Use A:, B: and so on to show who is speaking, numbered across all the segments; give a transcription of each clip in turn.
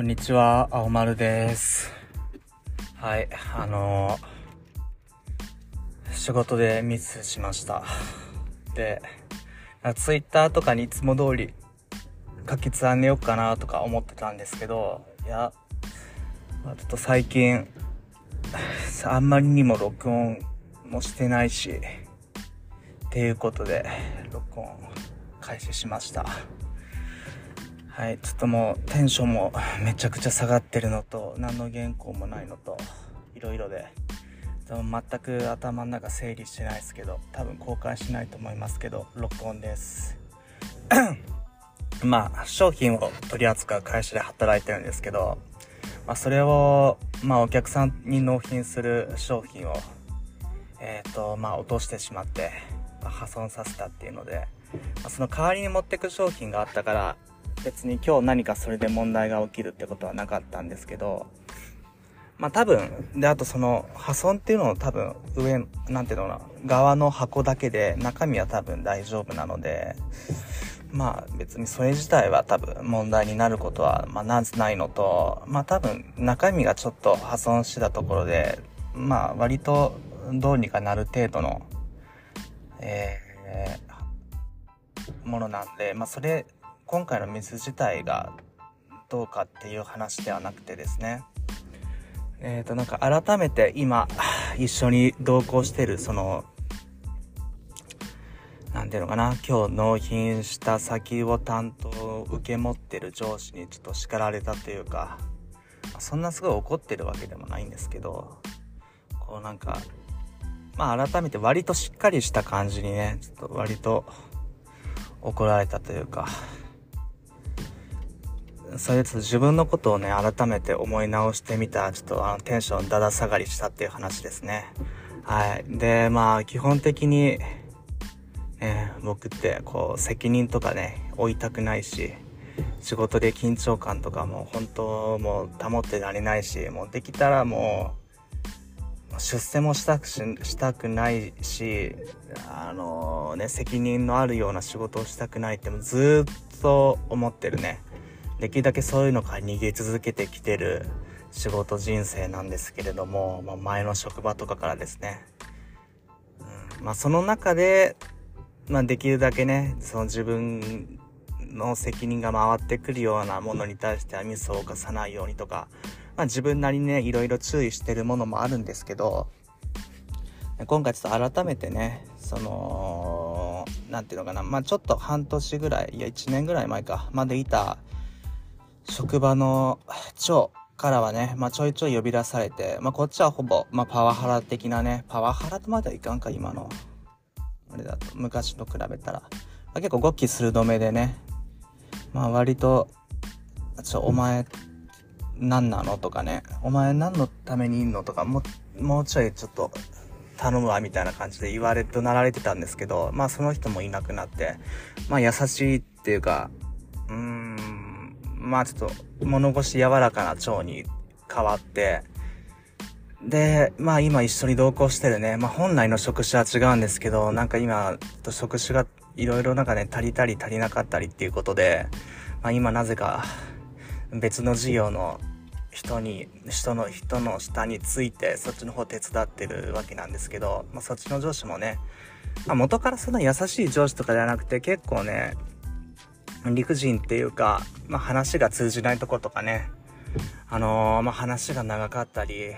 A: こんにちは、青丸です。はい、あのー仕事でミスしました。で、ツイッターとかにいつも通り書き連ねようかなとか思ってたんですけど、いや、ちょっと最近、あんまりにも録音もしてないし、っていうことで、録音開始しました。はい、ちょっともうテンションも めちゃくちゃ下がってるのと、何の原稿もないのと、いろいろで、でも全く頭の中整理してないですけど、多分公開しないと思いますけど、録音です。まあ、商品を取り扱う会社で働いてるんですけど、まあ、それを、まあ、お客さんに納品する商品を、えっ、と、まあ、落としてしまって、まあ破損させたっていうので、まあその代わりに持ってく商品があったから、別に今日何かそれで問題が起きるってことはなかったんですけど、まあ多分、で、あとその破損っていうのを多分上、なんていうのかな、側の箱だけで中身は多分大丈夫なので、まあ別にそれ自体は多分問題になることは、まあなないのと、まあ多分中身がちょっと破損してたところで、まあ割とどうにかなる程度の、えー、ものなんで、まあそれ、今回のミス自体がどうかっていう話ではなくてですね、えっ、となんか改めて今一緒に同行してるそのなんていうのかな今日納品した先を担当受け持ってる上司にちょっと叱られたというかそんなすごい怒ってるわけでもないんですけどこうなんかまあ改めて割としっかりした感じにねちょっと割と怒られたというかそれちょっと自分のことをね改めて思い直してみたちょっとあのテンションだだ下がりしたっていう話ですね。はい。でまあ基本的にえー僕ってこう責任とかね負いたくないし仕事で緊張感とかも本当もう保ってられないしもうできたらもう出世もしたくししたくないしあのね責任のあるような仕事をしたくないってもずっと思ってるね。できるだけそういうのから逃げ続けてきてる仕事人生なんですけれども、まあ、前の職場とかからですね、うん、まあその中でまあ、できるだけね、その自分の責任が回ってくるようなものに対してはミスを犯さないようにとか、まあ、自分なりにね、いろいろ注意してるものもあるんですけど、今回ちょっと改めてね、その、なんていうのかな、まあちょっと半年ぐらい、いや1年ぐらい前か、までいた職場の長からはね、まあちょいちょい呼び出されて、まあこっちはほぼ、まあパワハラ的なね、パワハラとまではいかんか、今の。あれだと昔と比べたら、まあ、結構語気鋭めでねまあ割と「ちょお前何なの?」とかね「お前何のためにいんの?」とかもうもうちょいちょっと頼むわみたいな感じで言われとなられてたんですけどまあその人もいなくなってまあ優しいっていうかうーんまあちょっと物腰柔らかな蝶に変わってで、まあ今一緒に同行してるね、まあ本来の職種は違うんですけど、なんか今、職種がいろいろなんかね、足りたり足りなかったりっていうことで、まあ今なぜか別の事業の人に、人の、人の下について、そっちの方手伝ってるわけなんですけど、まあそっちの上司もね、まあ元からそんな優しい上司とかじゃなくて結構ね、理不尽っていうか、まあ話が通じないとことかね、あのーまあ話が長かったり、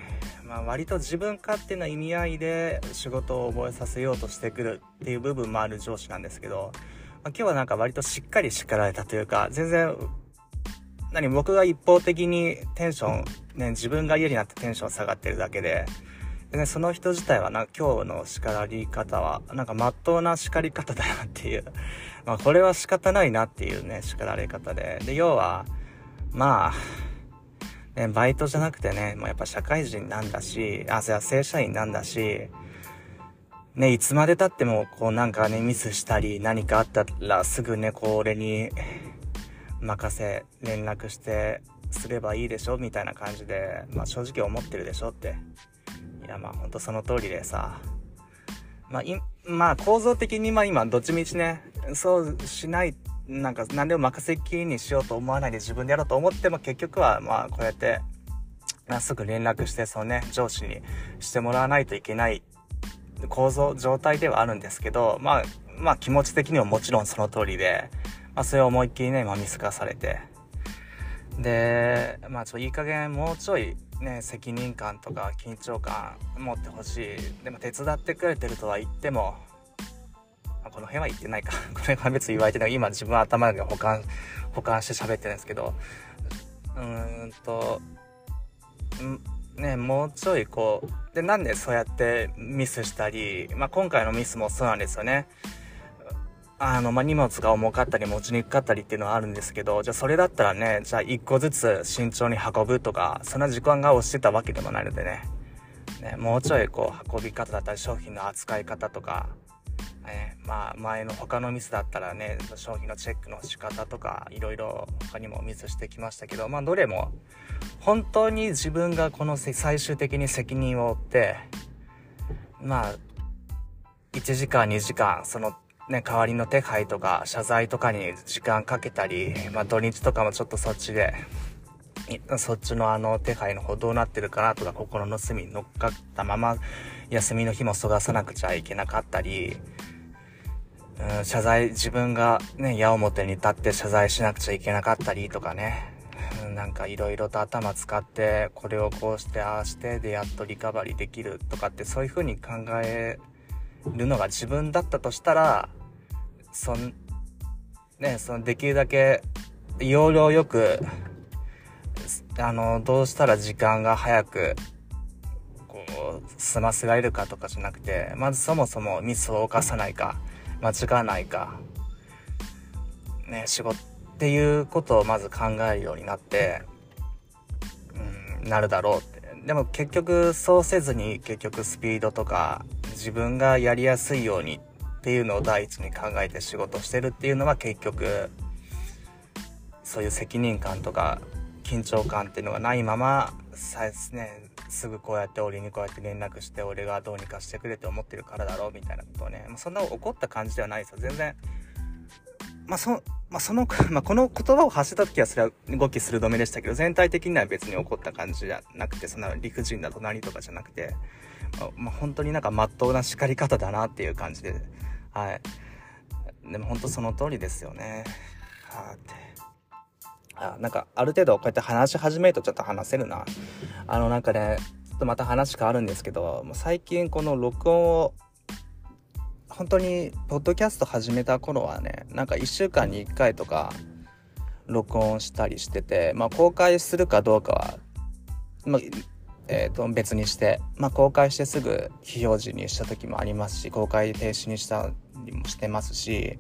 A: まあ、割と自分勝手な意味合いで仕事を覚えさせようとしてくるっていう部分もある上司なんですけど、まあ、今日はなんか割としっかり叱られたというか、全然、何、僕が一方的にテンション、ね、自分が嫌になってテンション下がってるだけで、でね、その人自体はな、今日の叱られ方は、なんか真っ当な叱り方だなっていう、まあこれは仕方ないなっていうね、叱られ方で。で、要は、まあ、ね、バイトじゃなくてね、もうやっぱ社会人なんだし、あ、じゃあ正社員なんだし、ね、いつまで経っても、こうなんかね、ミスしたり、何かあったらすぐね、こう俺に任せ、連絡して、すればいいでしょ？みたいな感じで、まあ正直思ってるでしょって。いや、まあほんとその通りでさ、まあ、い、まあ構造的にまあ今、どっちみちね、そうしないなんか何でも任せっきりにしようと思わないで自分でやろうと思っても結局はまあこうやってすぐ連絡してそのね上司にしてもらわないといけない構造状態ではあるんですけどまあまあ気持ち的にももちろんその通りで、まあ、それを思いっきりね、まあ、見透かされて。でまあちょいい加減もうちょいね責任感とか緊張感持ってほしい。でも手伝ってくれてるとは言ってもこの辺は言ってないか。これは別に言われてない。今自分は頭で保管、保管して喋ってるんですけど、うーんと、んね、もうちょいこう、で、なんでそうやってミスしたり、まあ、今回のミスもそうなんですよね。あの、まあ、荷物が重かったり持ちにくかったりっていうのはあるんですけど、じゃあそれだったらね、じゃあ一個ずつ慎重に運ぶとか、そんな時間が押してたわけでもないのでね。ね、もうちょいこう運び方だったり商品の扱い方とか、ね、まあ前の他のミスだったらね商品のチェックの仕方とかいろいろ他にもミスしてきましたけどまあどれも本当に自分がこの最終的に責任を負ってまあ1時間2時間そのね、代わりの手配とか謝罪とかに時間かけたり、まあ土日とかもちょっとそっちで、そっちのあの手配の方どうなってるかなとか心の隅に乗っかったまま休みの日も過ごさなくちゃいけなかったり、うん、謝罪、自分がね、矢面に立って謝罪しなくちゃいけなかったりとかね、うん、なんか色々と頭使って、これをこうして、ああしてでやっとリカバリーできるとかってそういう風に考えるのが自分だったとしたら、そん、ね、そのできるだけ要領よく、あの、どうしたら時間が早く、こう、済ませられるかとかじゃなくて、まずそもそもミスを犯さないか、間違わないか、ね、仕事っていうことをまず考えるようになって、うん、なるだろうって。でも結局そうせずに結局スピードとか自分がやりやすいようにっていうのを第一に考えて仕事してるっていうのは結局そういう責任感とか緊張感っていうのがないままさですねすぐこうやって俺にこうやって連絡して俺がどうにかしてくれって思ってるからだろうみたいなことをね、まあ、そんな怒った感じではないですよ。全然。まあそ,、まあ、その、まあ、この言葉を発した時はそれは動き鋭めでしたけど全体的には別に怒った感じじゃなくてそんな理不尽な隣とかじゃなくて、まあ、まあ、本当になんか真っ当な叱り方だなっていう感じで。はい。でも本当その通りですよね。はあって。あなんかある程度こうやって話し始めるとちょっと話せるな。あのなんかねちょっとまた話変わるんですけど最近この録音を本当にポッドキャスト始めた頃はねなんか1週間に1回とか録音したりしててまあ公開するかどうかは、まあえー、と別にして、まあ、公開してすぐ非表示にした時もありますし公開停止にしたりもしてますし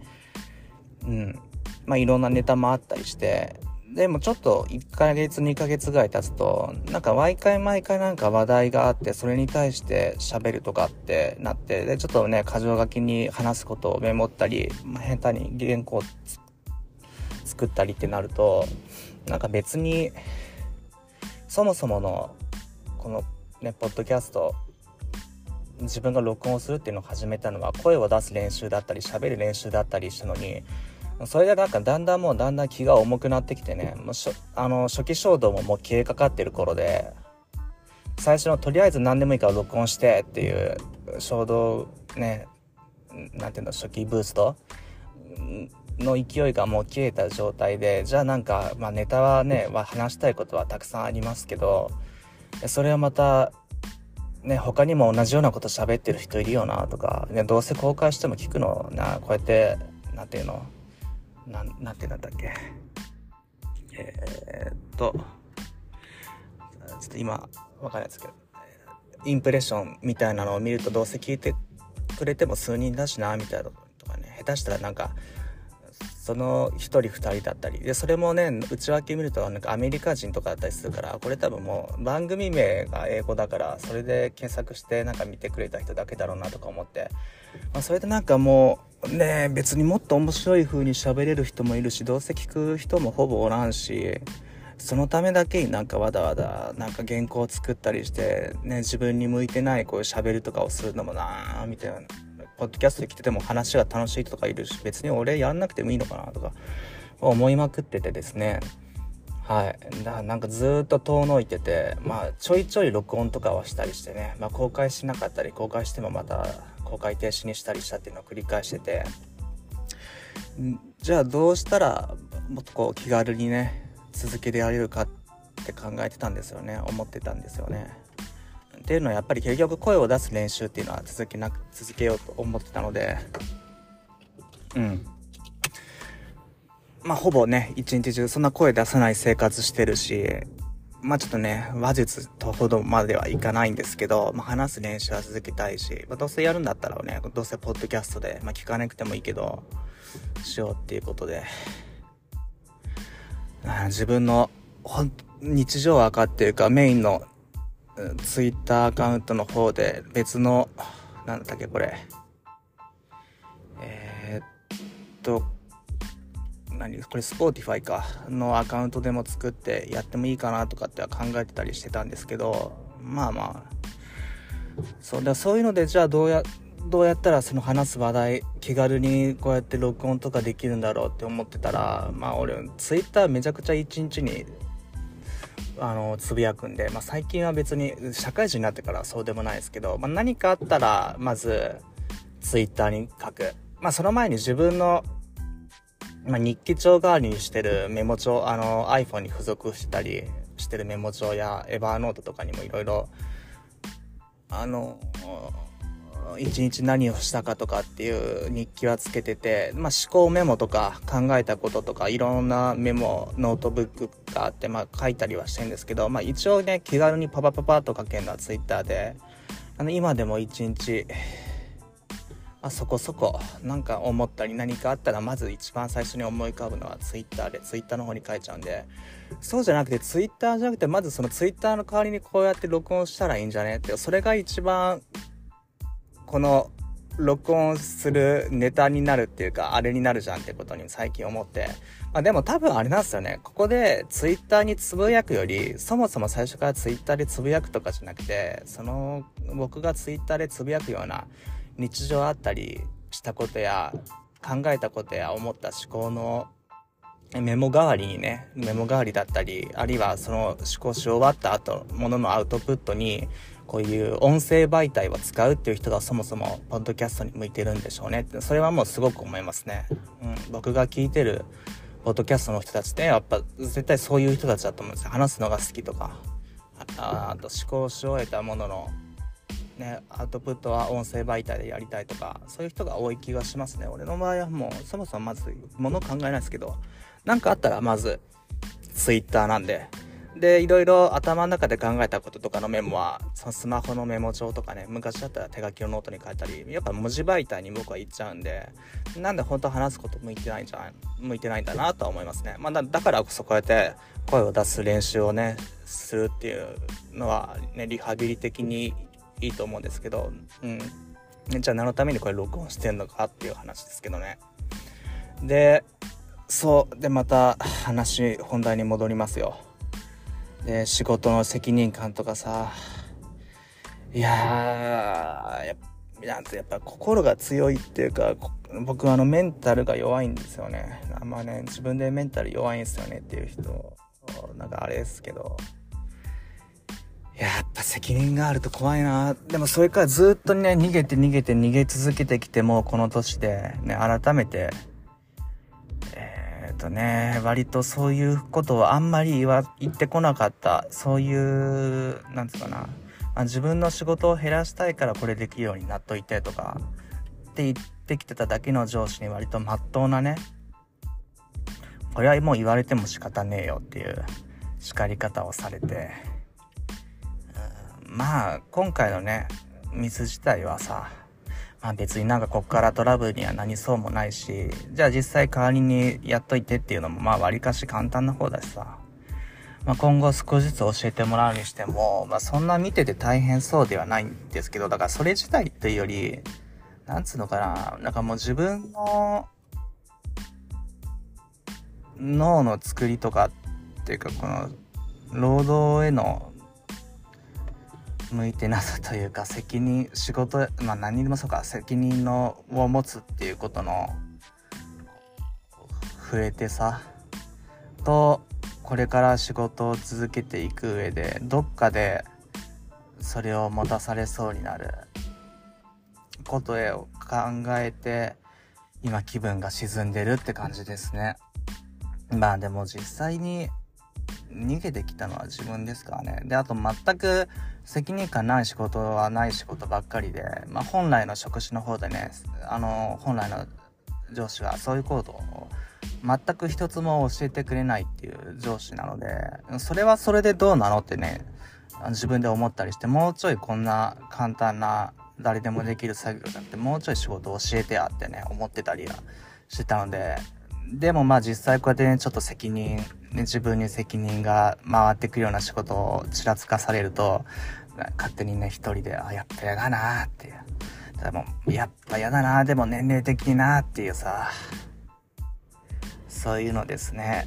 A: うん。まあいろんなネタもあったりしてでもちょっと1ヶ月2ヶ月ぐらい経つとなんか毎回毎回なんか話題があってそれに対して喋るとかってなってでちょっとね箇条書きに話すことをメモったり、まあ、下手に原稿作ったりってなるとなんか別にそもそものこのねポッドキャスト自分が録音するっていうのを始めたのは声を出す練習だったり喋る練習だったりしたのにそれでなんかだんだんもうだんだん気が重くなってきてね。もうしょあの初期衝動ももう消えかかってる頃で最初のとりあえず何でもいいから録音してっていう衝動ねなんていうの初期ブースト？の勢いがもう消えた状態でじゃあなんか、まあ、ネタはねは話したいことはたくさんありますけどそれをまたね他にも同じようなこと喋ってる人いるよなとか、ね、どうせ公開しても聞くのなこうやってなんていうの？なん、なんてなんだっけ？えー、っと、ちょっと今、わかんないですけど、インプレッションみたいなのを見るとどうせ聞いてくれても数人だしな、みたいなとかね、下手したらなんか、その1人2人だったり。でそれもね内訳見るとなんかアメリカ人とかだったりするからこれ多分もう番組名が英語だからそれで検索してなんか見てくれた人だけだろうなとか思って、まあ、それでなんかもうね別にもっと面白い風に喋れる人もいるしどうせ聞く人もほぼおらんしそのためだけになんかわざわざなんか原稿を作ったりしてね自分に向いてないこういう喋るとかをするのもなーみたいな。ポッドキャストで来てても話が楽しいとかいるし別に俺やんなくてもいいのかなとか思いまくっててですね。はい。だなんかずっと遠のいててまあちょいちょい録音とかはしたりしてね、まあ、公開しなかったり公開してもまた公開停止にしたりしたっていうのを繰り返してて。じゃあどうしたらもっとこう気軽にね続けてやれるかって考えてたんですよね。思ってたんですよね。っていうのはやっぱり結局声を出す練習っていうのは続けなく続けようと思ってたので。うん。まあほぼね一日中そんな声出さない生活してるしまあちょっとね話術とほどまではいかないんですけど、まあ、話す練習は続けたいし、まあ、どうせやるんだったらねどうせポッドキャストで、まあ、聞かなくてもいいけどしようっていうことで。自分の日常垢っていうかメインのツイッターアカウントの方で別のなんだっけこれ。えー、っと何？これ Spotify か。のアカウントでも作ってやってもいいかなとかっては考えてたりしてたんですけどまあまあ。そうだそういうのでじゃあどうやどうやったらその話す話題気軽にこうやって録音とかできるんだろうって思ってたらまあ俺ツイッターめちゃくちゃ一日にあのつぶやくんで、まあ、最近は別に社会人になってからはそうでもないですけど、まあ、何かあったらまずツイッターに書く、まあ、その前に自分の、まあ、日記帳代わりにしてるメモ帳あの iPhone に付属したりしてるメモ帳やエバーノートとかにもいろいろあの一日何をしたかとかっていう日記はつけてて、まあ、思考メモとか考えたこととかいろんなメモノートブックがあって、まあ、書いたりはしてるんですけど、まあ、一応ね気軽にパパパパッと書けるのはツイッターであの今でも一日あそこそこなんか思ったり何かあったらまず一番最初に思い浮かぶのはツイッターでツイッターの方に書いちゃうんでそうじゃなくてツイッターじゃなくてまずそのツイッターの代わりにこうやって録音したらいいんじゃねってそれが一番この録音するネタになるっていうか、あれになるじゃんってことに最近思って。まあでも多分あれなんですよね。ここでツイッターにつぶやくより、そもそも最初からツイッターでつぶやくとかじゃなくて、その僕がツイッターでつぶやくような日常あったりしたことや、考えたことや思った思考のメモ代わりにね、メモ代わりだったり、あるいはその思考し終わった後、もののアウトプットにこういう音声媒体を使うっていう人がそもそもポッドキャストに向いてるんでしょうねって。それはもうすごく思いますね、うん、僕が聞いてるポッドキャストの人たちってやっぱ絶対そういう人たちだと思うんですよ。話すのが好きとか。あと思考し終えたもののね、アウトプットは音声媒体でやりたいとかそういう人が多い気がしますね。俺の場合はもうそもそもまず物考えないですけど何かあったらまず Twitter なんでで、いろいろ頭の中で考えたこととかのメモは、そのスマホのメモ帳とかね、昔だったら手書きのノートに書いたり、やっぱ文字媒体に僕は行っちゃうんで、なんで本当話すこと向いてないんじゃん、向いてないんだなとは思いますね。まあだ、だからこそこうやって声を出す練習をね、するっていうのは、ね、リハビリ的にいいと思うんですけど、うん。じゃあ何のためにこれ録音してんのかっていう話ですけどね。で、そう、でまた話、本題に戻りますよ。で仕事の責任感とかさ。いやーやなんやっぱ心が強いっていうか僕あのメンタルが弱いんですよね。あんまね自分でメンタル弱いんですよねっていう人なんかあれですけど。やっぱ責任があると怖いな。でもそれからずっとね逃げて逃げて逃げ続けてきてもこの年でね改めてとね、割とそういうことをあんまり言わ、言ってこなかった、そういう、なんつうかな、あ、自分の仕事を減らしたいからこれできるようになっといてとか、って言ってきてただけの上司に割とまっとうなね、これはもう言われても仕方ねえよっていう叱り方をされて、うん、まあ、今回のね、ミス自体はさ、まあ別になんかこっからトラブルにはなりそうもないし、じゃあ実際代わりにやっといてっていうのもまあ割かし簡単な方だしさ。まあ今後少しずつ教えてもらうにしても、まあそんな見てて大変そうではないんですけど、だからそれ自体というより、なんつうのかな、なんかもう自分の脳の作りとかっていうかこの労働への向いてなさというか責任仕事まあ何でもそうか責任のを持つっていうことの触れてさとこれから仕事を続けていく上でどっかでそれを持たされそうになる。ことへを考えて今気分が沈んでるって感じですね。まあでも実際に逃げてきたのは自分ですからね。であと全く責任感ない仕事はない仕事ばっかりで、まあ、本来の職種の方でねあの本来の上司はそういうことを全く一つも教えてくれないっていう上司なのでそれはそれでどうなのってね自分で思ったりしてもうちょいこんな簡単な誰でもできる作業じゃなくてもうちょい仕事を教えてやってね思ってたりはしてたのででもまあ実際こうやってねちょっと責任、ね、自分に責任が回ってくるような仕事をちらつかされると勝手にね一人であやっぱ嫌だなっていう。でもやっぱ嫌だなでも年齢的になっていうさ。そういうのですね。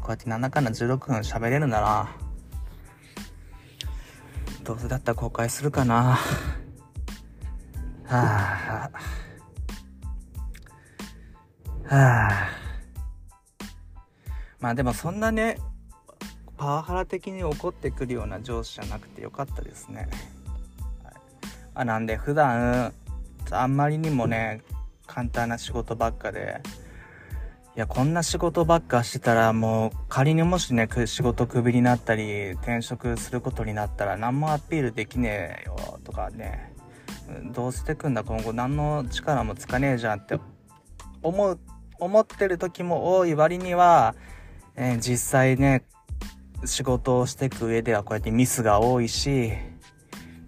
A: こうやってなんだかんだ16分喋れるならどうせだったら公開するかな。はあ。はあ。まあでもそんなね、パワハラ的に怒ってくるような上司じゃなくてよかったですね。はい、あなんで普段、あんまりにもね、簡単な仕事ばっかで、いや、こんな仕事ばっかしてたらもう仮にもしね、仕事クビになったり、転職することになったら何もアピールできねえよとかね、どうしてくんだ今後何の力もつかねえじゃんって思う思ってる時も多い割には、えー、実際ね、仕事をしていく上ではこうやってミスが多いし、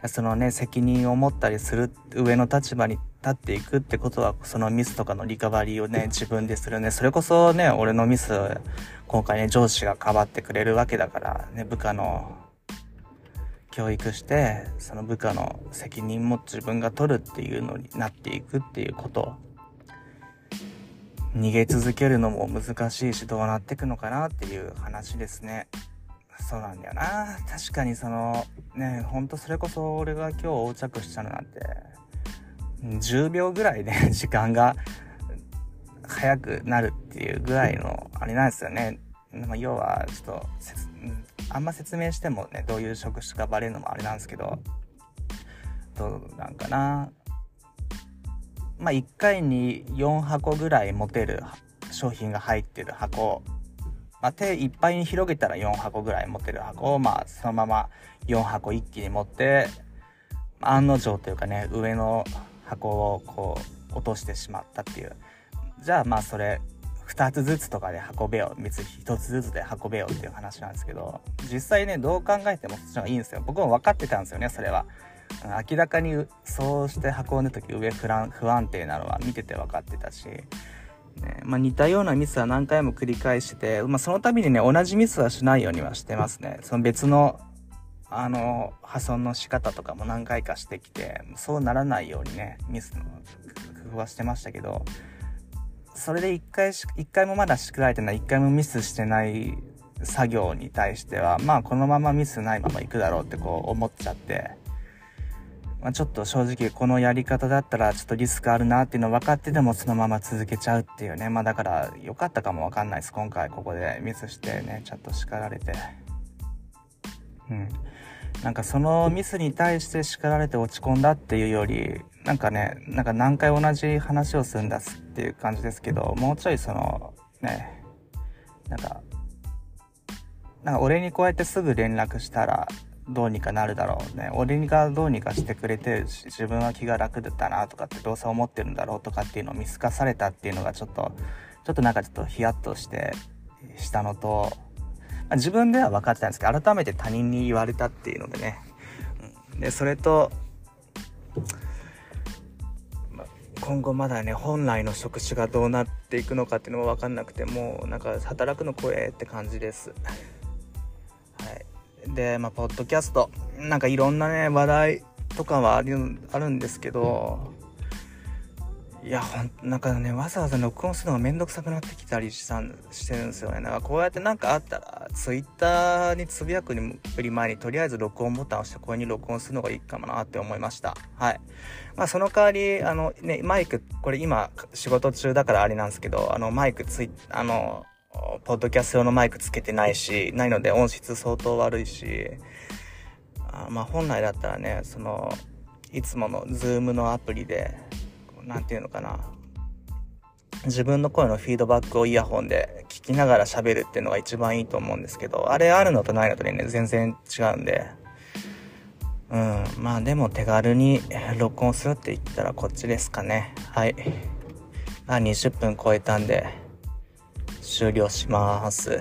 A: そのね、責任を持ったりする上の立場に立っていくってことは、そのミスとかのリカバリーをね、自分でするね。それこそね、俺のミス、今回ね、上司がかばってくれるわけだから、ね、部下の教育して、その部下の責任も自分が取るっていうのになっていくっていうこと逃げ続けるのも難しいしどうなってくのかなっていう話ですね。そうなんだよな。確かにその、ね、ほんとそれこそ俺が今日横着したのなんて、10秒ぐらいで、時間が早くなるっていうぐらいの、あれなんですよね。ま、要は、ちょっと、あんま説明してもね、どういう職種かバレるのもあれなんですけど、どうなんかな。まあ、1回に4箱ぐらい持てる商品が入ってる箱、まあ、手いっぱいに広げたら4箱ぐらい持てる箱。を、まあ、そのまま4箱一気に持って案の定というかね上の箱をこう落としてしまったっていう。じゃあまあそれ2つずつとかで運べよ別に1つずつで運べよっていう話なんですけど実際ねどう考えてもそっちの方がいいんですよ。僕も分かってたんですよねそれは。明らかにそうして運んで時上不安定なのは見てて分かってたし、ねまあ、似たようなミスは何回も繰り返して、まあ、その度にね同じミスはしないようにはしてますね。その別のあの破損の仕方とかも何回かしてきてそうならないようにねミスの工夫はしてましたけどそれで一回一回もまだ仕組られてない一回もミスしてない作業に対してはまあこのままミスないまま行くだろうってこう思っちゃってまあ、ちょっと正直このやり方だったらちょっとリスクあるなっていうの分かっててもそのまま続けちゃうっていうね。まあだから良かったかもわかんないです。今回ここでミスしてね、ちょっと叱られて。うん。なんかそのミスに対して叱られて落ち込んだっていうより、なんかね、なんか何回同じ話をするんだっていう感じですけど、もうちょいその、ね、なんか、なんか俺にこうやってすぐ連絡したら、どうにかなるだろうね。俺がどうにかしてくれて自分は気が楽だったなとかってどうせ思ってるんだろうとかっていうのを見透かされたっていうのがちょっとちょっとなんかちょっとヒヤッとしてしたのと、まあ、自分では分かってたんですけど改めて他人に言われたっていうのでね、うん、でそれと今後まだね本来の職種がどうなっていくのかっていうのも分かんなくてもうなんか働くの怖えって感じです。で、まあ、ポッドキャスト、なんかいろんなね、話題とかはあるあるんですけど、いや、ほん、なんかね、わざわざ録音するのがめんどくさくなってきたりしたん、してるんですよね。だかこうやってなんかあったら、ツイッターにつぶやくより前に、とりあえず録音ボタンを押して、これに録音するのがいいかもなって思いました。はい。まあ、その代わり、あの、ね、マイク、これ今、仕事中だからあれなんですけど、あの、マイクつい、あの、ポッドキャスト用のマイクつけてないし、ないので音質相当悪いし、あまあ、本来だったらね、その、いつもの Zoom のアプリで、何て言うのかな自分の声のフィードバックをイヤホンで聞きながら喋るっていうのが一番いいと思うんですけど、あれあるのとないのとね、全然違うんで、うん、まあでも手軽に録音するって言ったらこっちですかね。はい。あ、20分超えたんで、終了します。